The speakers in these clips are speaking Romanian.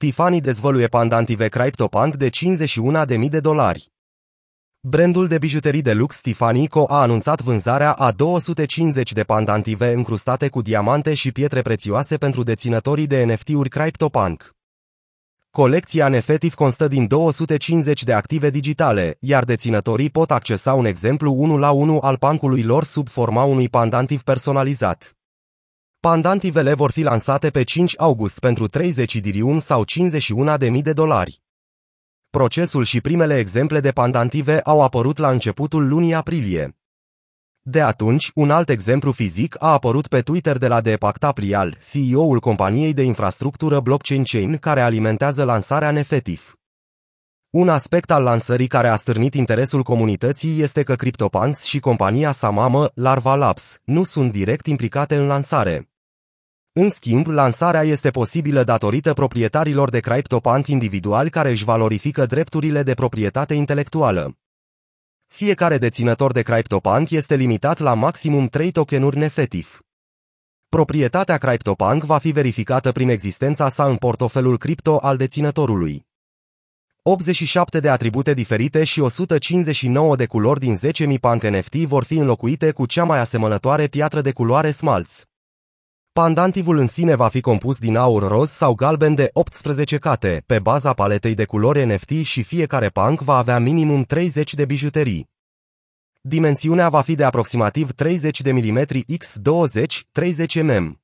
Tiffany dezvăluie pandantive CryptoPunk de 51.000 de dolari. Brandul de bijuterii de lux Tiffany Co. a anunțat vânzarea a 250 de pandantive încrustate cu diamante și pietre prețioase pentru deținătorii de NFT-uri CryptoPunk. Colecția NFT constă din 250 de active digitale, iar deținătorii pot accesa un exemplu 1 la 1 al pancului lor sub forma unui pandantiv personalizat. Pandantivele vor fi lansate pe 5 august pentru 30 dirium sau 51.000 de dolari. Procesul și primele exemple de pandantive au apărut la începutul lunii aprilie. De atunci, un alt exemplu fizic a apărut pe Twitter de la Deepak Taplial, CEO-ul companiei de infrastructură blockchain Chain care alimentează lansarea Nefetif. Un aspect al lansării care a stârnit interesul comunității este că CryptoPunks și compania sa mamă, Larva Labs, nu sunt direct implicate în lansare. În schimb, lansarea este posibilă datorită proprietarilor de CryptoPunk individuali care își valorifică drepturile de proprietate intelectuală. Fiecare deținător de CryptoPunk este limitat la maximum 3 tokenuri nefetiv. Proprietatea CryptoPunk va fi verificată prin existența sa în portofelul cripto al deținătorului. 87 de atribute diferite și 159 de culori din 10.000 Punk NFT vor fi înlocuite cu cea mai asemănătoare piatră de culoare smalț. Pandantivul în sine va fi compus din aur roz sau galben de 18 cate, pe baza paletei de culori NFT și fiecare punk va avea minimum 30 de bijuterii. Dimensiunea va fi de aproximativ 30 de mm x 20 30 mm.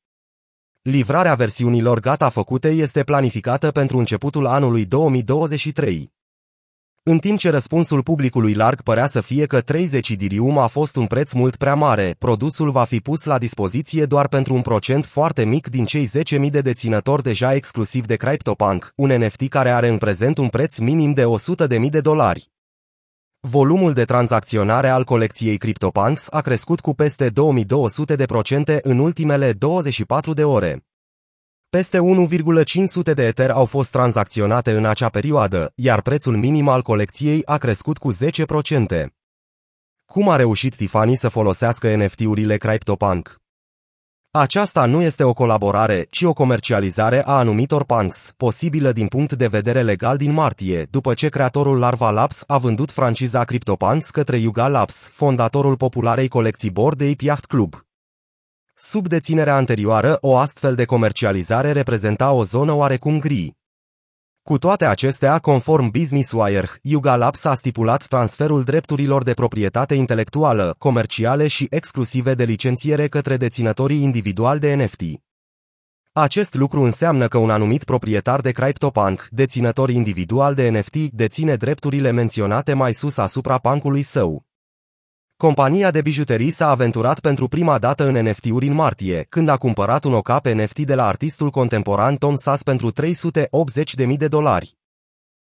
Livrarea versiunilor gata făcute este planificată pentru începutul anului 2023. În timp ce răspunsul publicului larg părea să fie că 30 dirium a fost un preț mult prea mare, produsul va fi pus la dispoziție doar pentru un procent foarte mic din cei 10.000 de deținători deja exclusiv de CryptoPunk, un NFT care are în prezent un preț minim de 100.000 de dolari. Volumul de tranzacționare al colecției CryptoPunks a crescut cu peste 2200% în ultimele 24 de ore. Peste 1,500 de Ether au fost tranzacționate în acea perioadă, iar prețul minim al colecției a crescut cu 10%. Cum a reușit Tiffany să folosească NFT-urile CryptoPunk? Aceasta nu este o colaborare, ci o comercializare a anumitor punks, posibilă din punct de vedere legal din martie, după ce creatorul Larva Labs a vândut franciza CryptoPunks către Yuga Labs, fondatorul popularei colecții Bored Ape Yacht Club. Sub deținerea anterioară, o astfel de comercializare reprezenta o zonă oarecum gri. Cu toate acestea, conform Business Wire, Yuga Labs a stipulat transferul drepturilor de proprietate intelectuală, comerciale și exclusive de licențiere către deținătorii individuali de NFT. Acest lucru înseamnă că un anumit proprietar de CryptoPunk, deținător individual de NFT, deține drepturile menționate mai sus asupra pancului său. Compania de bijuterii s-a aventurat pentru prima dată în NFT-uri în martie, când a cumpărat un ocap NFT de la artistul contemporan Tom Sass pentru 380.000 de dolari.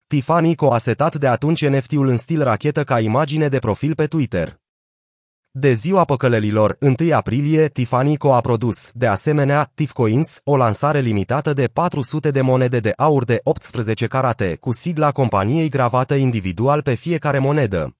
Tiffany Co a setat de atunci NFT-ul în stil rachetă ca imagine de profil pe Twitter. De ziua păcălelilor, 1 aprilie, Tiffany Co a produs, de asemenea, Tifcoins, o lansare limitată de 400 de monede de aur de 18 carate, cu sigla companiei gravată individual pe fiecare monedă.